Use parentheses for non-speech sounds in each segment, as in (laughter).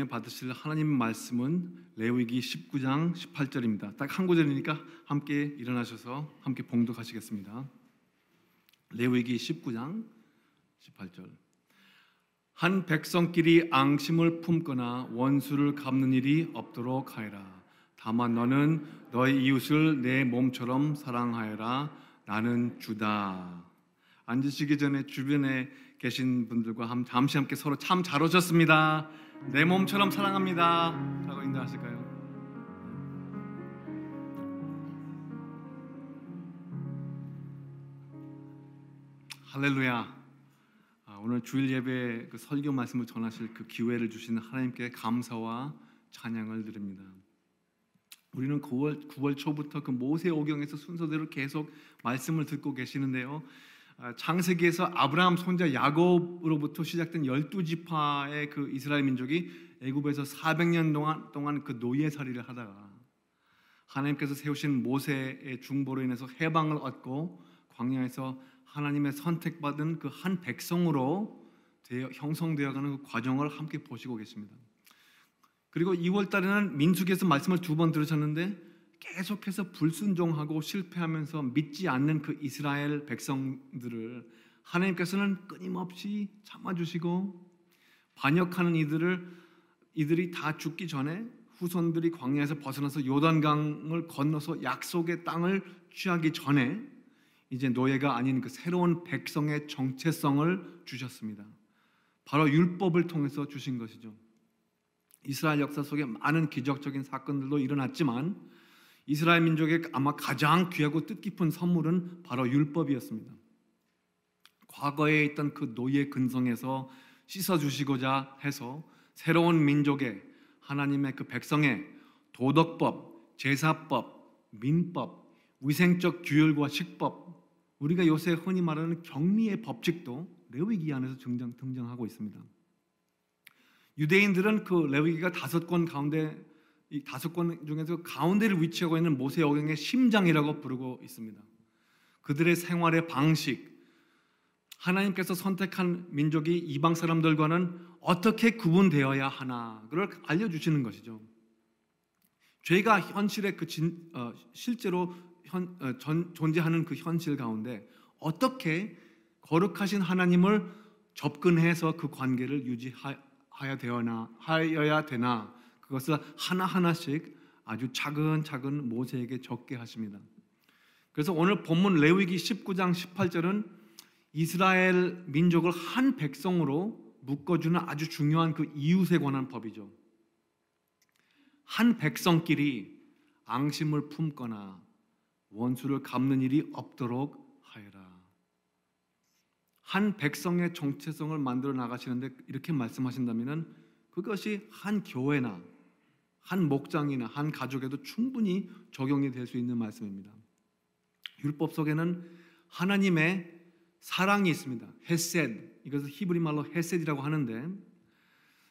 은혜 받으실 하나님의 말씀은 레위기 19장 18절입니다. 딱 한 구절이니까 함께 일어나셔서 함께 봉독하시겠습니다. 레위기 19장 18절. 한 백성끼리 앙심을 품거나 원수를 갚는 일이 없도록 하여라. 다만 너는 너의 이웃을 내 몸처럼 사랑하여라. 나는 주다. 앉으시기 전에 주변에 계신 분들과 함, 잠시 함께 서로 참 잘 오셨습니다. 내 몸처럼 사랑합니다. 라고 인사하실까요? 할렐루야. 아, 오늘 주일 예배 그 설교 말씀을 전하실 그 기회를 주신 하나님께 감사와 찬양을 드립니다. 우리는 9월 9월 초부터 그 모세 오경에서 순서대로 계속 말씀을 듣고 계시는데요. 아, 창세기에서 아브라함 손자 야곱으로부터 시작된 열두 지파의 그 이스라엘 민족이 애굽에서 400년 동안 동안 그 노예살이를 하다가 하나님께서 세우신 모세의 중보로 인해서 해방을 얻고 광야에서 하나님의 선택받은 그 한 백성으로 형성되어가는 그 과정을 함께 보시고 계십니다. 그리고 2월 달에는 민수기에서 말씀을 두 번 들으셨는데 계속해서 불순종하고 실패하면서 믿지 않는 그 이스라엘 백성들을 하나님께서는 끊임없이 참아주시고 반역하는 이들을 이들이 다 죽기 전에 후손들이 광야에서 벗어나서 요단강을 건너서 약속의 땅을 취하기 전에 이제 노예가 아닌 그 새로운 백성의 정체성을 주셨습니다. 바로 율법을 통해서 주신 것이죠. 이스라엘 역사 속에 많은 기적적인 사건들도 일어났지만 이스라엘 민족의 아마 가장 귀하고 뜻깊은 선물은 바로 율법이었습니다. 과거에 있던 그 노예 근성에서 씻어 주시고자 해서 새로운 민족의 하나님의 그 백성의 도덕법, 제사법, 민법, 위생적 규율과 식법, 우리가 요새 흔히 말하는 경미의 법칙도 레위기 안에서 등장, 등장하고 있습니다. 유대인들은 그 레위기가 다섯 권 가운데 이 다섯 권 중에서 가운데를 위치하고 있는 모세오경의 심장이라고 부르고 있습니다. 그들의 생활의 방식, 하나님께서 선택한 민족이 이방 사람들과는 어떻게 구분되어야 하나 그걸 알려주시는 것이죠. 죄가 현실의 그 진, 어, 실제로 현, 어, 전, 존재하는 그 현실 가운데 어떻게 거룩하신 하나님을 접근해서 그 관계를 유지하여 되어나 하여야 되나 그것을 하나하나씩 아주 차근차근 모세에게 적게 하십니다. 그래서 오늘 본문 레위기 19장 18절은 이스라엘 민족을 한 백성으로 묶어주는 아주 중요한 그 이웃에 관한 법이죠. 한 백성끼리 앙심을 품거나 원수를 갚는 일이 없도록 하여라. 한 백성의 정체성을 만들어 나가시는데 이렇게 말씀하신다면 그것이 한 교회나 한 목장이나 한 가족에도 충분히 적용이 될 수 있는 말씀입니다. 율법 속에는 하나님의 사랑이 있습니다. 헤셋 이것을 히브리 말로 헤셋이라고 하는데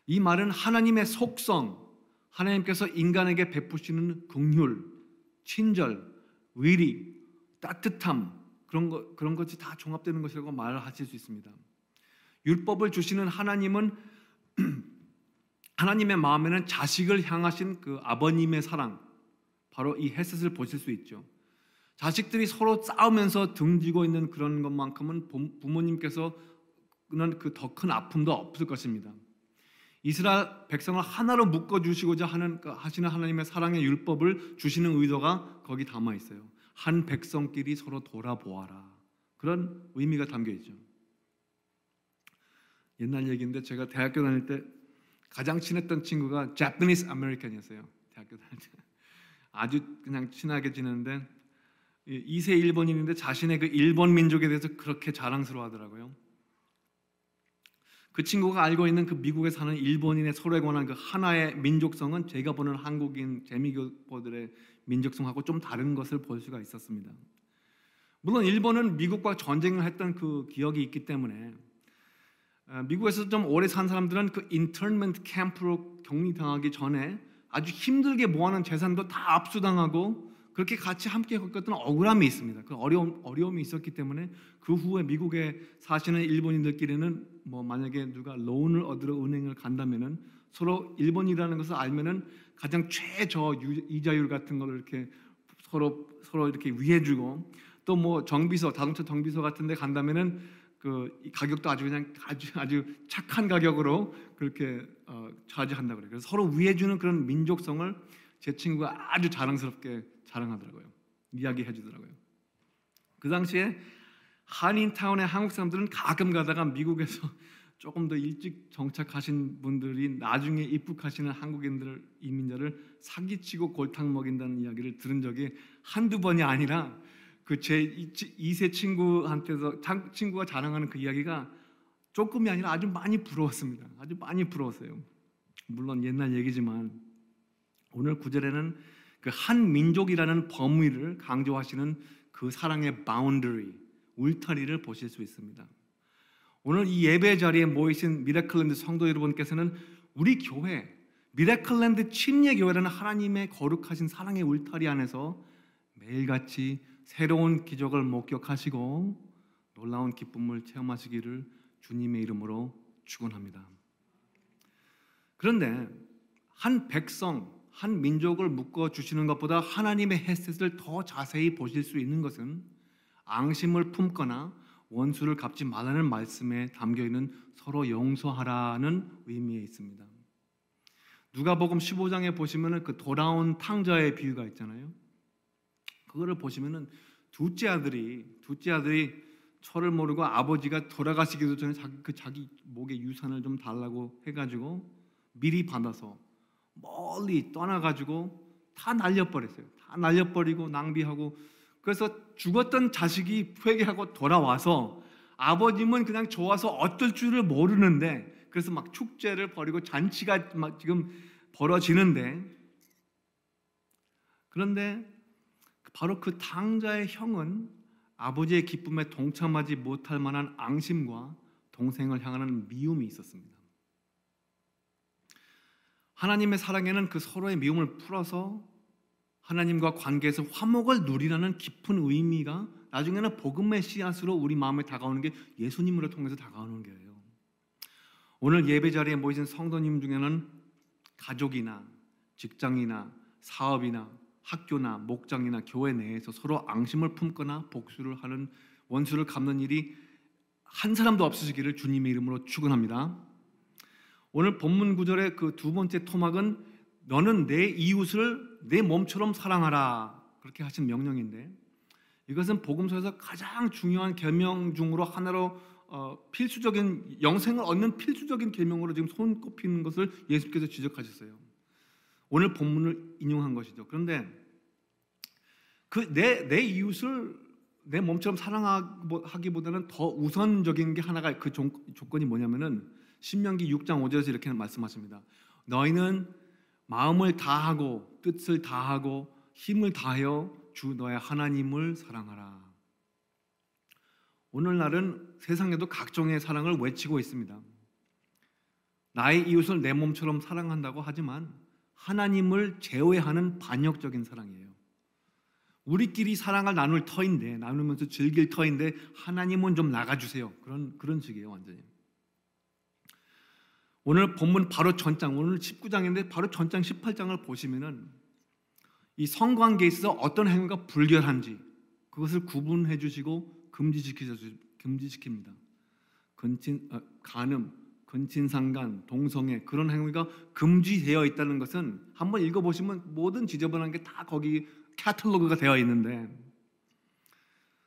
이 말은 하나님의 속성, 하나님께서 인간에게 베푸시는 긍휼, 친절, 의리, 따뜻함 그런 것 그런 것이 다 종합되는 것이라고 말을 하실 수 있습니다. 율법을 주시는 하나님은 (clears throat) 하나님의 마음에는 자식을 향하신 그 아버님의 사랑, 바로 이 햇셋을 보실 수 있죠. 자식들이 서로 싸우면서 등지고 있는 그런 것만큼은 부모님께서는 그 더 큰 아픔도 없을 것입니다. 이스라엘 백성을 하나로 묶어 주시고자 하는 그 하시는 하나님의 사랑의 율법을 주시는 의도가 거기 담아 있어요. 한 백성끼리 서로 돌아보아라. 그런 의미가 담겨 있죠. 옛날 얘기인데 제가 대학교 다닐 때 가장 친했던 친구가 Japanese American이었어요. 대학교 다닐 때 아주 그냥 친하게 지내는데 2세 일본인인데 자신의 그 일본 민족에 대해서 그렇게 자랑스러워하더라고요. 그 친구가 알고 있는 그 미국에 사는 일본인의 서로에 관한 그 하나의 민족성은 제가 보는 한국인 재미교포들의 민족성하고 좀 다른 것을 볼 수가 있었습니다. 물론 일본은 미국과 전쟁을 했던 그 기억이 있기 때문에 어, 미국에서 좀 오래 산 사람들은 그 인터먼트 캠프로 격리당하기 전에 아주 힘들게 모아놓은 재산도 다 압수당하고 그렇게 같이 함께 겪었던 억울함이 있습니다. 그 어려움 어려움이 있었기 때문에 그 후에 미국에 사시는 일본인들끼리는 뭐 만약에 누가 론을 얻으러 은행을 간다면은 서로 일본이라는 것을 알면은 가장 최저 유- 이자율 같은 걸 이렇게 서로 서로 이렇게 위해주고 또 뭐 정비소 자동차 정비소 같은데 간다면은 그이 가격도 아주 그냥 아주 아주 착한 가격으로 그렇게 어, 차지한다 그래요. 그래서 서로 위해주는 그런 민족성을 제 친구가 아주 자랑스럽게 자랑하더라고요. 이야기해 주더라고요. 그 당시에 한인 타운의 한국 사람들은 가끔 가다가 미국에서 (laughs) 조금 더 일찍 정착하신 분들이 나중에 입국하시는 한국인들 이민자를 사기치고 골탕 먹인다는 이야기를 들은 적이 한두 번이 아니라 그 제 2세 친구한테서 장- 친구가 자랑하는 그 이야기가 조금이 아니라 아주 많이 부러웠습니다. 아주 많이 부러웠어요. 물론 옛날 얘기지만 오늘 구절에는 그 한 민족이라는 범위를 강조하시는 그 사랑의 boundary, 울타리를 보실 수 있습니다. 오늘 이 예배 자리에 모이신 미라클랜드 성도 여러분께서는 우리 교회 미라클랜드 침례 교회라는 하나님의 거룩하신 사랑의 울타리 안에서 매일같이 새로운 기적을 목격하시고 놀라운 기쁨을 체험하시기를 주님의 이름으로 축원합니다. 그런데 한 백성, 한 민족을 묶어 주시는 것보다 하나님의 햇셋을 더 자세히 보실 수 있는 것은 앙심을 품거나 원수를 갚지 말라는 말씀에 담겨 있는 서로 용서하라는 의미에 있습니다. 누가복음 15장에 보시면은 그 돌아온 탕자의 비유가 있잖아요. 그거를 보시면은 둘째 아들이 둘째 아들이 철을 모르고 아버지가 돌아가시기도 전에 자기 그 자기 목에 유산을 좀 달라고 해가지고 미리 받아서 멀리 떠나가지고 다 날려버렸어요. 다 날려버리고 낭비하고 그래서 죽었던 자식이 회개하고 돌아와서 아버님은 그냥 좋아서 어떨 줄을 모르는데 그래서 막 축제를 벌이고 잔치가 막 지금 벌어지는데 그런데 바로 그 당자의 형은 아버지의 기쁨에 동참하지 못할 만한 앙심과 동생을 향하는 미움이 있었습니다. 하나님의 사랑에는 그 서로의 미움을 풀어서 하나님과 관계에서 화목을 누리라는 깊은 의미가 나중에는 복음의 씨앗으로 우리 마음에 다가오는 게 예수님으로 통해서 다가오는 거예요. 오늘 예배 자리에 모이신 성도님 중에는 가족이나 직장이나 사업이나 학교나 목장이나 교회 내에서 서로 앙심을 품거나 복수를 하는 원수를 갚는 일이 한 사람도 없으시기를 주님의 이름으로 축원합니다. 오늘 본문 구절의 그 두 번째 토막은 너는 내 이웃을 내 몸처럼 사랑하라 그렇게 하신 명령인데 이것은 복음서에서 가장 중요한 계명 중으로 하나로 어, 필수적인 영생을 얻는 필수적인 계명으로 지금 손꼽히는 것을 예수께서 지적하셨어요. 오늘 본문을 인용한 것이죠. 그런데 그 내 내 이웃을 내 몸처럼 사랑하기보다는 더 우선적인 게 하나가 그 조, 조건이 뭐냐면은 신명기 6장 5절에서 이렇게 말씀하십니다. 너희는 마음을 다하고 뜻을 다하고 힘을 다하여 주 너의 하나님을 사랑하라. 오늘날은 세상에도 각종의 사랑을 외치고 있습니다. 나의 이웃을 내 몸처럼 사랑한다고 하지만 하나님을 제외하는 반역적인 사랑이에요. 우리끼리 사랑을 나눌 터인데 나누면서 즐길 터인데 하나님은 좀 나가주세요. 그런 그런 식이에요, 완전히. 오늘 본문 바로 전장 오늘 19장인데 바로 전장 18장을 보시면은 이 성관계에 있어서 어떤 행위가 불결한지 그것을 구분해 주시고 금지시키셔 금지시킵니다. 근친 어, 간음, 근친상간, 동성애 그런 행위가 금지되어 있다는 것은 한번 읽어 보시면 모든 지저분한 게 다 거기 카탈로그가 되어 있는데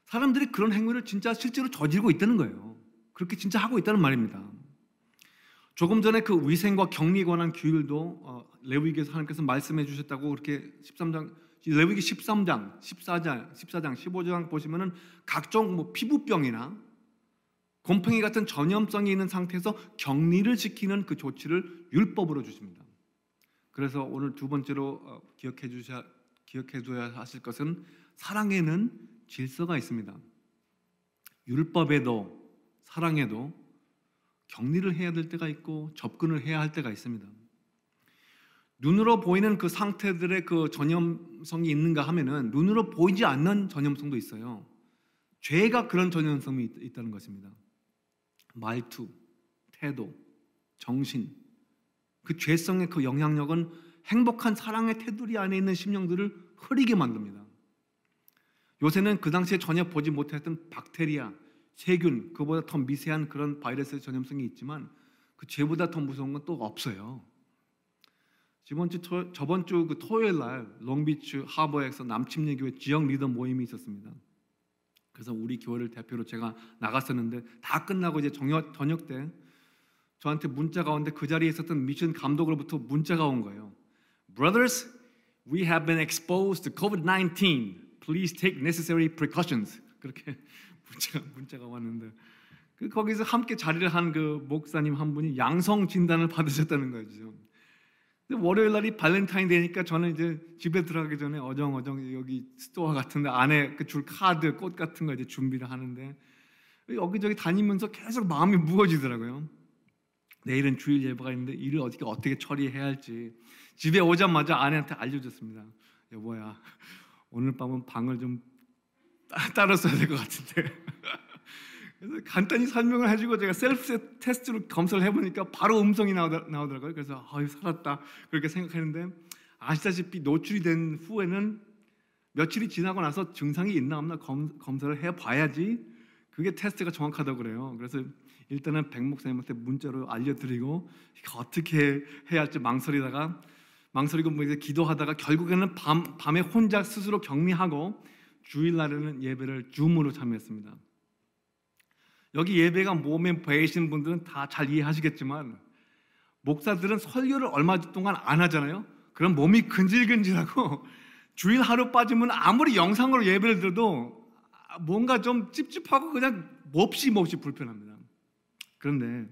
사람들이 그런 행위를 진짜 실제로 저지르고 있다는 거예요. 그렇게 진짜 하고 있다는 말입니다. 조금 전에 그 위생과 격리에 관한 규율도 어, 레위기에서 하나님께서 말씀해 주셨다고 그렇게 13장 레위기 13장, 14장, 14장, 15장 보시면은 각종 뭐 피부병이나 곰팡이 같은 전염성이 있는 상태에서 격리를 시키는 그 조치를 율법으로 주십니다. 그래서 오늘 두 번째로 어, 기억해 주셔 기억해 줘야 하실 것은 사랑에는 질서가 있습니다. 율법에도 사랑에도 격리를 해야 될 때가 있고 접근을 해야 할 때가 있습니다. 눈으로 보이는 그 상태들의 그 전염성이 있는가 하면은 눈으로 보이지 않는 전염성도 있어요. 죄가 그런 전염성이 있, 다는 것입니다. 말투, 태도, 정신, 그 죄성의 그 영향력은 행복한 사랑의 테두리 안에 있는 심령들을 흐리게 만듭니다. 요새는 그 당시에 전혀 보지 못했던 박테리아, 세균, 그보다 더 미세한 그런 바이러스의 전염성이 있지만 그 죄보다 더 무서운 건 또 없어요. 이번 주 토, 저번 주 그 토요일 날 롱비치 하버에서 남침례 교회 지역 리더 모임이 있었습니다. 그래서 우리 교회를 대표로 제가 나갔었는데 다 끝나고 이제 저녁, 저녁 때 저한테 문자가 오는데 그 자리에 있었던 미션 감독으로부터 문자가 온 거예요. Brothers, we have been exposed to COVID-19. Please take necessary precautions. 그렇게 (laughs) 문자가 문자가 왔는데 그 거기서 함께 자리를 한 그 목사님 한 분이 양성 진단을 받으셨다는 거죠. 월요일 날이 발렌타인데이니까 저는 이제 집에 들어가기 전에 어정어정 여기 store 같은데 안에 그 줄 카드, 꽃 같은 거 이제 준비를 하는데 여기저기 다니면서 계속 마음이 무거워지더라고요. 내일은 주일 예배가 있는데 일을 어떻게 어떻게 처리해야 할지 집에 오자마자 아내한테 알려줬습니다. 여보야 오늘 밤은 방을 좀 따로 써야 될 것 같은데 (laughs) 그래서 간단히 설명을 해주고 제가 셀프 테스트로 검사를 해보니까 바로 음성이 나오더라고요. 그래서 아유 살았다 그렇게 생각했는데 아시다시피 노출이 된 후에는 며칠이 지나고 나서 증상이 있나 없나 검, 검사를 해봐야지 그게 테스트가 정확하다고 그래요. 그래서 일단은 백 목사님한테 문자로 알려드리고 어떻게 해야 할지 망설이다가 망설이고 뭐 이제 기도하다가 결국에는 밤, 밤에 혼자 스스로 격리하고 주일날에는 예배를 줌으로 참여했습니다. 여기 예배가 몸에 배이시는 분들은 다 잘 이해하시겠지만 목사들은 설교를 얼마 동안 안 하잖아요. 그럼 몸이 근질근질하고 (laughs) 주일 하루 빠지면 아무리 영상으로 예배를 들어도 뭔가 좀 찝찝하고 그냥 몹시 몹시 불편합니다. 그런데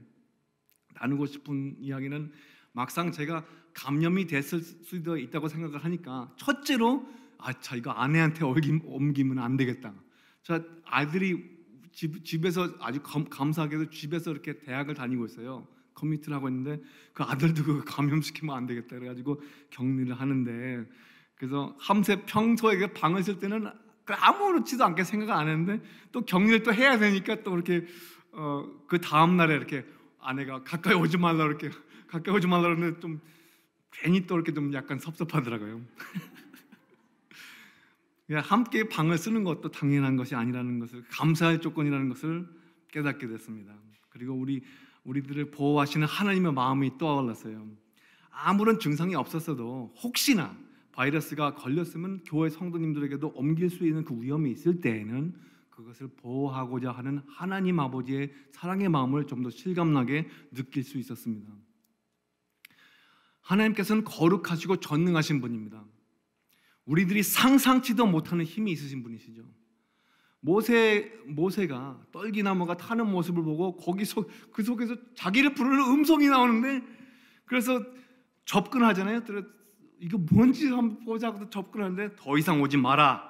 나누고 싶은 이야기는 막상 제가 감염이 됐을 수도 있다고 생각을 하니까 첫째로 아, 자 이거 아내한테 옮기면 안 되겠다. 자 아들이 집, 집에서 아주 감, 사하게도 집에서 이렇게 대학을 다니고 있어요. 커뮤니티를 하고 있는데 그 아들도 그 감염시키면 안 되겠다 그래가지고 격리를 하는데 그래서 함새 평소에 그 방을 쓸 때는 그 아무렇지도 않게 생각 안 했는데 또 격리를 또 해야 되니까 또 이렇게 어, 그 다음 날에 이렇게 아내가 가까이 오지 말라 이렇게 가까이 오지 말라 그러는데 좀 괜히 또 이렇게 좀 약간 섭섭하더라고요. (laughs) 함께 방을 쓰는 것도 당연한 것이 아니라는 것을 감사할 조건이라는 것을 깨닫게 됐습니다. 그리고 우리 우리들을 보호하시는 하나님의 마음이 떠올랐어요. 아무런 증상이 없었어도 혹시나 바이러스가 걸렸으면 교회 성도님들에게도 옮길 수 있는 그 위험이 있을 때에는 그것을 보호하고자 하는 하나님 아버지의 사랑의 마음을 좀 더 실감나게 느낄 수 있었습니다. 하나님께서는 거룩하시고 전능하신 분입니다. 우리들이 상상치도 못하는 힘이 있으신 분이시죠. 모세 모세가 떨기나무가 타는 모습을 보고 거기서 그 속에서 자기를 부르는 음성이 나오는데 그래서 접근하잖아요. 이거 뭔지 한번 보자고 접근하는데 더 이상 오지 마라.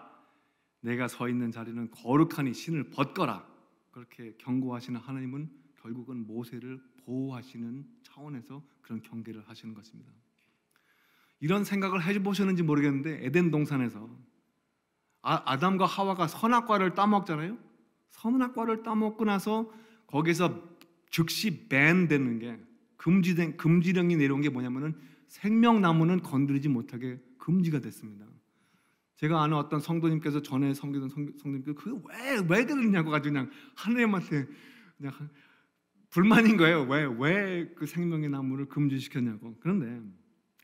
내가 서 있는 자리는 거룩하니 신을 벗거라. 그렇게 경고하시는 하나님은 결국은 모세를 보호하시는 차원에서 그런 경계를 하시는 것입니다. 이런 생각을 해보셨는지 모르겠는데 에덴 동산에서 아, 담과 하와가 선악과를 따먹잖아요. 선악과를 따먹고 나서 거기서 즉시 밴 되는 게 금지된 금지령이 내려온 게 뭐냐면은 생명나무는 건드리지 못하게 금지가 됐습니다. 제가 아는 어떤 성도님께서 전에 섬기던 성도님께서 그왜왜 왜 그러냐고 가지고 그냥 하나님한테 그냥 불만인 거예요. 왜 왜 그 생명의 나무를 금지시켰냐고. 그런데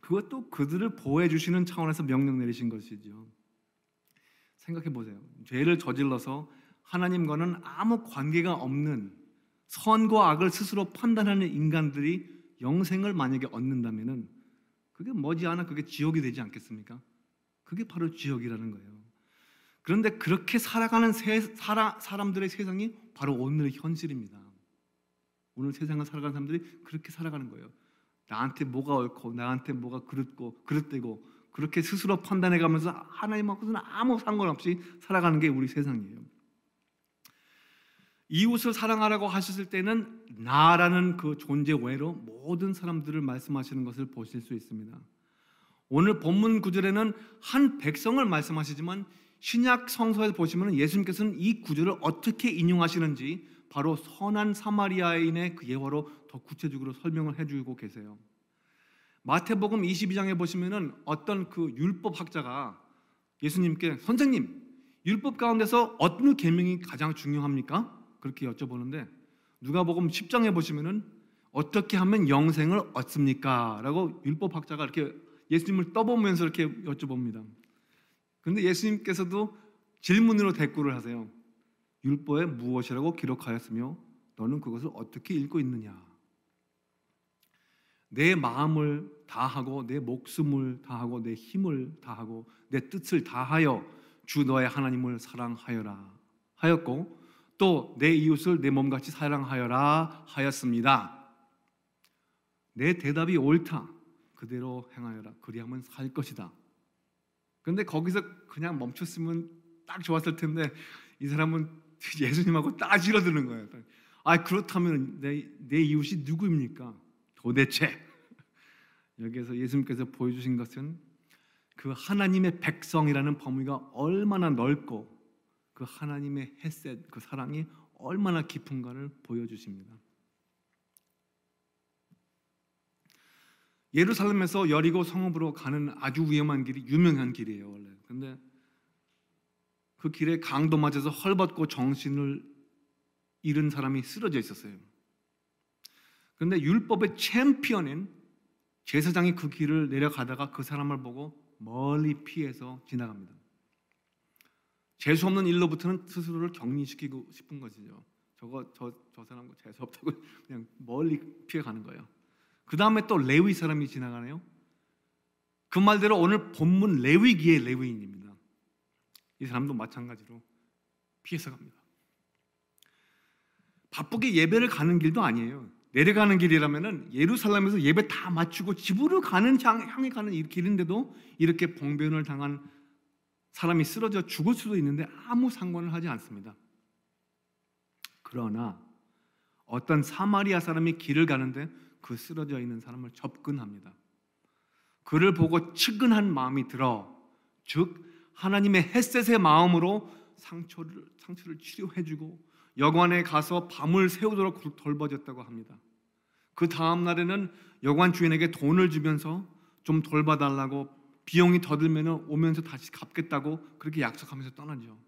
그것도 그들을 보호해 주시는 차원에서 명령 내리신 것이죠. 생각해 보세요. 죄를 저질러서 하나님과는 아무 관계가 없는 선과 악을 스스로 판단하는 인간들이 영생을 만약에 얻는다면은 그게 머지않아 그게 지옥이 되지 않겠습니까? 그게 바로 지옥이라는 거예요. 그런데 그렇게 살아가는 세, 사라, 사람들의 세상이 바로 오늘의 현실입니다. 오늘 세상을 살아가는 사람들이 그렇게 살아가는 거예요. 나한테 뭐가 옳고 나한테 뭐가 그릇고 그릇되고 그렇게 스스로 판단해 가면서 하나님하고는 아무 상관없이 살아가는 게 우리 세상이에요. 이웃을 사랑하라고 하셨을 때는 나라는 그 존재 외로 모든 사람들을 말씀하시는 것을 보실 수 있습니다. 오늘 본문 구절에는 한 백성을 말씀하시지만 신약 성서에 보시면 예수님께서는 이 구절을 어떻게 인용하시는지 바로 선한 사마리아인의 그 예화로 더 구체적으로 설명을 해주고 계세요. 마태복음 22장에 보시면은 어떤 그 율법 학자가 예수님께 선생님 율법 가운데서 어떤 계명이 가장 중요합니까? 그렇게 여쭤보는데 누가복음 10장에 보시면은 어떻게 하면 영생을 얻습니까? 라고 율법 학자가 이렇게 예수님을 떠보면서 이렇게 여쭤봅니다. 그런데 예수님께서도 질문으로 대꾸를 하세요. 율법에 무엇이라고 기록하였으며 너는 그것을 어떻게 읽고 있느냐? 내 마음을 다하고 내 목숨을 다하고 내 힘을 다하고 내 뜻을 다하여 주 너의 하나님을 사랑하여라 하였고 또 내 이웃을 내 몸같이 사랑하여라 하였습니다. 내 대답이 옳다. 그대로 행하여라. 그리하면 살 것이다. 그런데 거기서 그냥 멈췄으면 딱 좋았을 텐데 이 사람은 (laughs) 예수님하고 따지러 드는 거예요. 아 그렇다면 내, 내 이웃이 누구입니까? 도대체 (laughs) 여기에서 예수님께서 보여주신 것은 그 하나님의 백성이라는 범위가 얼마나 넓고 그 하나님의 햇셋 그 사랑이 얼마나 깊은가를 보여주십니다. 예루살렘에서 여리고 성읍으로 가는 아주 위험한 길이 유명한 길이에요 원래. 근데 그 길에 강도 맞아서 헐벗고 정신을 잃은 사람이 쓰러져 있었어요. 그런데 율법의 챔피언인 제사장이 그 길을 내려가다가 그 사람을 보고 멀리 피해서 지나갑니다. 재수 없는 일로부터는 스스로를 격리시키고 싶은 것이죠. 저거 저, 저 사람 재수 없다고 (laughs) 그냥 멀리 피해 가는 거예요. 그 다음에 또 레위 사람이 지나가네요. 그 말대로 오늘 본문 레위기의 레위인입니다. 이 사람도 마찬가지로 피해서 갑니다. 바쁘게 예배를 가는 길도 아니에요. 내려가는 길이라면은 예루살렘에서 예배 다 마치고 집으로 가는 향, 향해 가는 이 길인데도 이렇게 봉변을 당한 사람이 쓰러져 죽을 수도 있는데 아무 상관을 하지 않습니다. 그러나 어떤 사마리아 사람이 길을 가는데 그 쓰러져 있는 사람을 접근합니다. 그를 보고 측은한 마음이 들어 즉 하나님의 햇셋의 마음으로 상처를 상처를 치료해주고 여관에 가서 밤을 새우도록 돌봐줬다고 합니다. 그 다음 날에는 여관 주인에게 돈을 주면서 좀 돌봐달라고 비용이 더 들면 오면서 다시 갚겠다고 그렇게 약속하면서 떠나죠.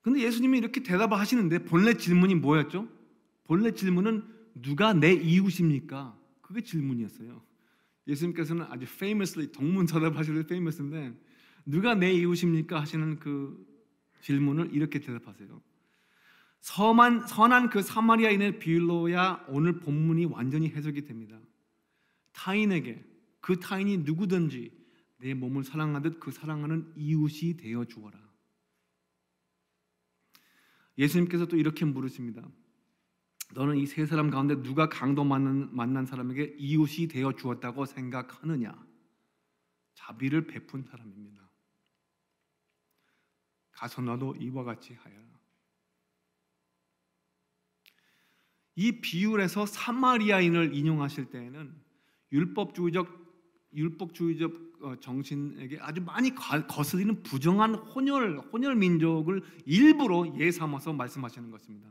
근데 예수님이 이렇게 대답을 하시는데 본래 질문이 뭐였죠? 본래 질문은 누가 내 이웃입니까? 그게 질문이었어요. 예수님께서는 아주 famously 동문서답하실 때 famous인데 누가 내 이웃입니까 하시는 그 질문을 이렇게 대답하세요. 선한, 선한 그 사마리아인의 비율로야 오늘 본문이 완전히 해석이 됩니다. 타인에게 그 타인이 누구든지 내 몸을 사랑하듯 그 사랑하는 이웃이 되어 주어라. 예수님께서 또 이렇게 물으십니다. 너는 이 세 사람 가운데 누가 강도 만난, 만난 사람에게 이웃이 되어 주었다고 생각하느냐? 자비를 베푼 사람입니다. 가서 너도 이와 같이 하여라. 이 비율에서 사마리아인을 인용하실 때에는 율법주의적 율법주의적 어, 정신에게 아주 많이 거슬리는 부정한 혼혈 혼혈 민족을 일부러 예삼아서 말씀하시는 것입니다.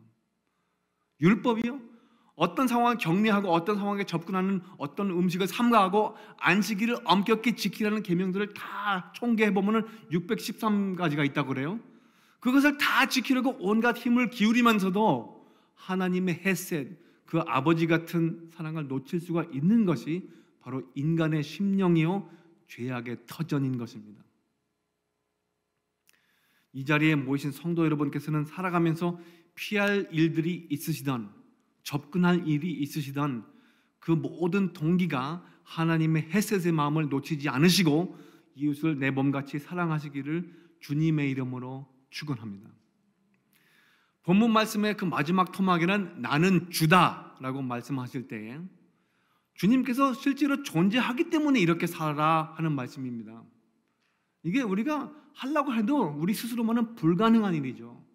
율법이요? 어떤 상황을 격리하고 어떤 상황에 접근하는 어떤 음식을 삼가하고 안식일을 엄격히 지키라는 계명들을 다 총계해 보면은 613가지가 있다고 그래요. 그것을 다 지키려고 온갖 힘을 기울이면서도 하나님의 햇셋 그 아버지 같은 사랑을 놓칠 수가 있는 것이 바로 인간의 심령이요 죄악의 터전인 것입니다. 이 자리에 모이신 성도 여러분께서는 살아가면서 피할 일들이 있으시던 접근할 일이 있으시던 그 모든 동기가 하나님의 햇셋의 마음을 놓치지 않으시고 이웃을 내 몸같이 사랑하시기를 주님의 이름으로 축원합니다. 본문 말씀의 그 마지막 토막에는 나는 주다라고 말씀하실 때에 주님께서 실제로 존재하기 때문에 이렇게 살아라 하는 말씀입니다. 이게 우리가 하려고 해도 우리 스스로만은 불가능한 일이죠.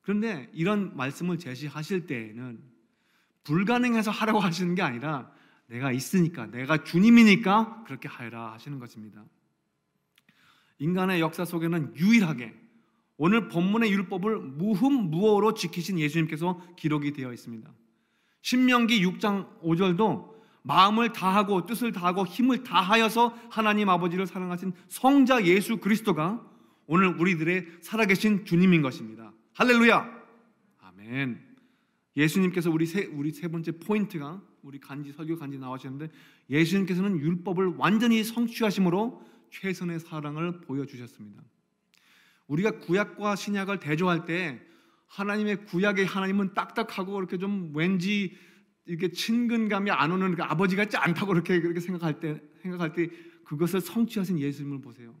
그런데 이런 말씀을 제시하실 때에는 불가능해서 하라고 하시는 게 아니라 내가 있으니까, 내가 주님이니까 그렇게 하라 하시는 것입니다. 인간의 역사 속에는 유일하게 오늘 본문의 율법을 무흠무어로 지키신 예수님께서 기록이 되어 있습니다. 신명기 6장 5절도 마음을 다하고 뜻을 다하고 힘을 다하여서 하나님 아버지를 사랑하신 성자 예수 그리스도가 오늘 우리들의 살아계신 주님인 것입니다. 할렐루야. 아멘. 예수님께서 우리 세 우리 세 번째 포인트가 우리 간지 설교 간지 나와주셨는데 예수님께서는 율법을 완전히 성취하심으로 최선의 사랑을 보여주셨습니다. 우리가 구약과 신약을 대조할 때 하나님의 구약의 하나님은 딱딱하고 이렇게 좀 왠지 이렇게 친근감이 안 오는 그 아버지 같지 않다고 그렇게 그렇게 생각할 때 생각할 때 그것을 성취하신 예수님을 보세요.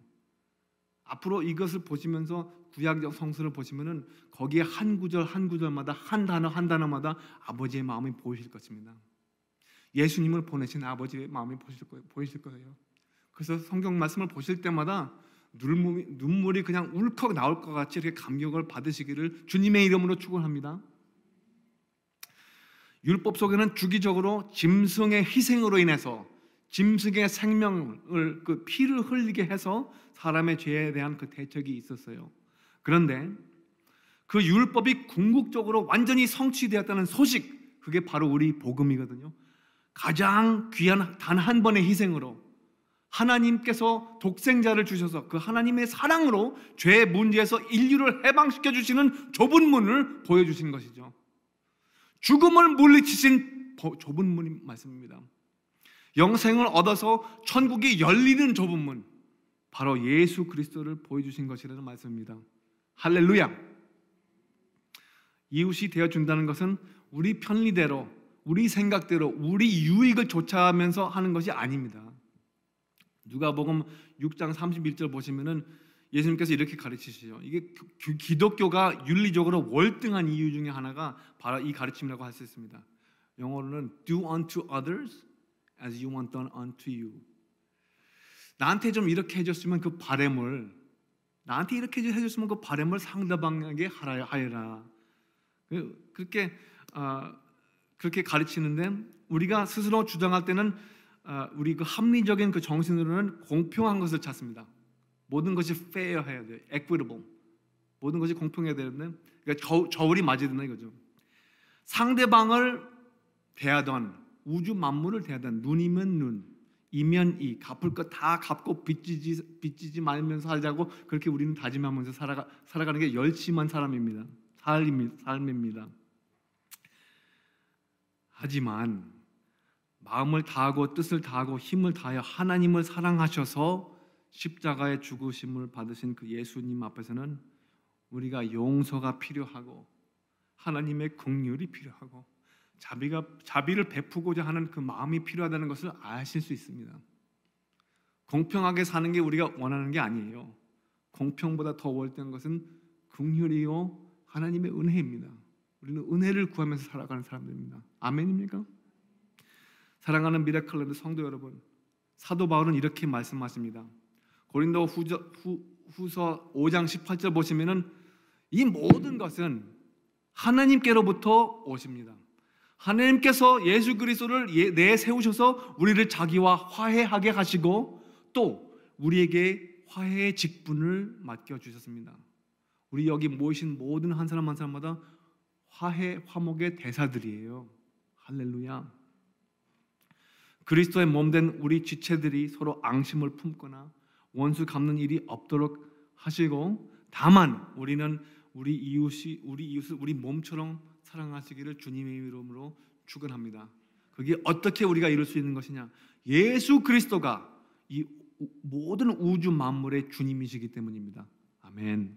앞으로 이것을 보시면서 구약적 성서를 보시면은 거기에 한 구절 한 구절마다 한 단어 한 단어마다 아버지의 마음이 보이실 것입니다. 예수님을 보내신 아버지의 마음이 보실 거예요. 보이실 거예요. 그래서 성경 말씀을 보실 때마다 눈물이, 눈물이 그냥 울컥 나올 것 같이 이렇게 감격을 받으시기를 주님의 이름으로 축원합니다. 율법 속에는 주기적으로 짐승의 희생으로 인해서 짐승의 생명을 그 피를 흘리게 해서 사람의 죄에 대한 그 대책이 있었어요. 그런데 그 율법이 궁극적으로 완전히 성취되었다는 소식 그게 바로 우리 복음이거든요. 가장 귀한 단 한 번의 희생으로 하나님께서 독생자를 주셔서 그 하나님의 사랑으로 죄의 문제에서 인류를 해방시켜 주시는 좁은 문을 보여주신 것이죠. 죽음을 물리치신 좁은 문이 말씀입니다. 영생을 얻어서 천국이 열리는 좁은 문, 바로 예수 그리스도를 보여주신 것이라는 말씀입니다. 할렐루야. 이웃이 되어 준다는 것은 우리 편리대로, 우리 생각대로, 우리 유익을 쫓아하면서 하는 것이 아닙니다. 누가복음 6장 31절 보시면은 예수님께서 이렇게 가르치시죠. 이게 기독교가 윤리적으로 월등한 이유 중에 하나가 바로 이 가르침이라고 할 수 있습니다. 영어로는 do unto others as you want done unto you. 나한테 좀 이렇게 해줬으면 그 바램을 나한테 이렇게 해줬으면 그 바램을 상대방에게 하라. 그, 그렇게 어, 그렇게 가르치는데 우리가 스스로 주장할 때는 어, 우리 그 합리적인 그 정신으로는 공평한 것을 찾습니다. 모든 것이 fair 해야 돼, equitable. 모든 것이 공평해야 되는데, 그러니까 저, 저울이 맞아야 된다 이거죠. 상대방을 대하던 우주 만물을 대하던 눈이면 눈, 이면 이, 갚을 것 다 갚고 빚지지 빚지지 말면서 살자고 그렇게 우리는 다짐하면서 살아가 살아가는 게 열심한 사람입니다. 삶, 삶입니다. 하지만 마음을 다하고 뜻을 다하고 힘을 다하여 하나님을 사랑하셔서 십자가의 죽으심을 받으신 그 예수님 앞에서는 우리가 용서가 필요하고 하나님의 긍휼이 필요하고 자비가 자비를 베푸고자 하는 그 마음이 필요하다는 것을 아실 수 있습니다. 공평하게 사는 게 우리가 원하는 게 아니에요. 공평보다 더 월등한 것은 긍휼이요 하나님의 은혜입니다. 우리는 은혜를 구하면서 살아가는 사람들입니다. 아멘입니까? 사랑하는 미라클랜드 성도 여러분, 사도 바울은 이렇게 말씀하십니다. 고린도 후저, 후, 후서 5장 18절 보시면은 이 모든 것은 하나님께로부터 오십니다. 하나님께서 예수 그리스도를 예, 내세우셔서 우리를 자기와 화해하게 하시고 또 우리에게 화해의 직분을 맡겨 주셨습니다. 우리 여기 모이신 모든 한 사람 한 사람마다 화해 화목의 대사들이에요. 할렐루야. 그리스도의 몸된 우리 지체들이 서로 앙심을 품거나 원수 갚는 일이 없도록 하시고 다만 우리는 우리 이웃이 우리 이웃을 우리 몸처럼 사랑하시기를 주님의 이름으로 축원합니다. 그게 어떻게 우리가 이룰 수 있는 것이냐? 예수 그리스도가 이 모든 우주 만물의 주님이시기 때문입니다. 아멘.